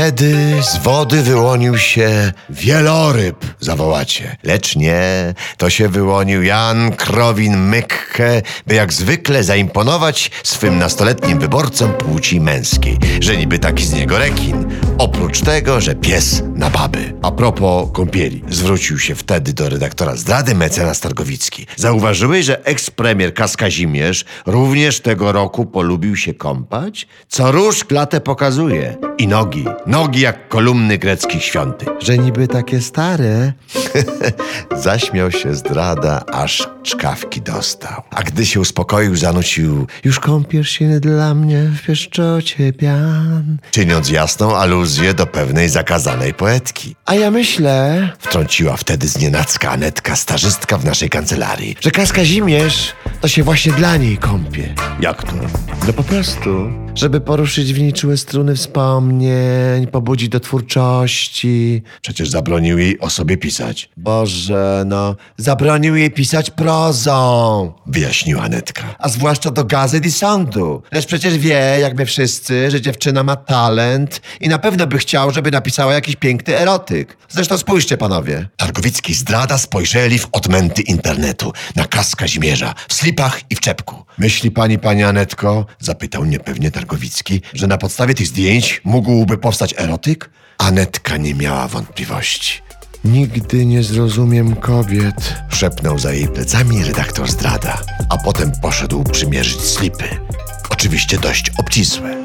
wtedy z wody wyłonił się wieloryb, zawołacie. Lecz nie, to się wyłonił Jan Krowin-Mykke, by jak zwykle zaimponować swym nastoletnim wyborcom płci męskiej, że niby taki z niego rekin. Oprócz tego, że pies na baby. A propos kąpieli, zwrócił się wtedy do redaktora zdrady mecenas Targowicki. Zauważyłeś, że ekspremier Kaskazimierz również tego roku polubił się kąpać? Co róż klatę pokazuje. I nogi, nogi jak kolumny greckich świątyń. Że niby takie stare. Zaśmiał się zdrada, aż czkawki dostał. A gdy się uspokoił, zanucił Już kąpiesz się dla mnie w pieszczocie pian. Czyniąc jasną aluzję do pewnej zakazanej poetki. A ja myślę, wtrąciła wtedy znienacka Anetka, starzystka w naszej kancelarii, że Kaskazimierz to się właśnie dla niej kąpie. Jak to? No po prostu. Żeby poruszyć w niej czułe struny wspomnień, pobudzić do twórczości. Przecież zabronił jej o sobie pisać. Boże, no, zabronił jej pisać prozą, wyjaśniła Anetka. A zwłaszcza do gazet i sądu. Lecz przecież wie, jak my wszyscy, że dziewczyna ma talent i na pewno by chciał, żeby napisała jakiś piękny erotyk. Zresztą spójrzcie, panowie. Targowicki zdrada spojrzeli w odmęty internetu na kas Kazimierza, w slipach i w czepku. Myśli pani, pani Anetko, zapytał niepewnie Targowicki, że na podstawie tych zdjęć mógłby powstać erotyk? Anetka nie miała wątpliwości. Nigdy nie zrozumiem kobiet, szepnął za jej plecami redaktor zdrada, a potem poszedł przymierzyć slipy. Oczywiście dość obcisłe.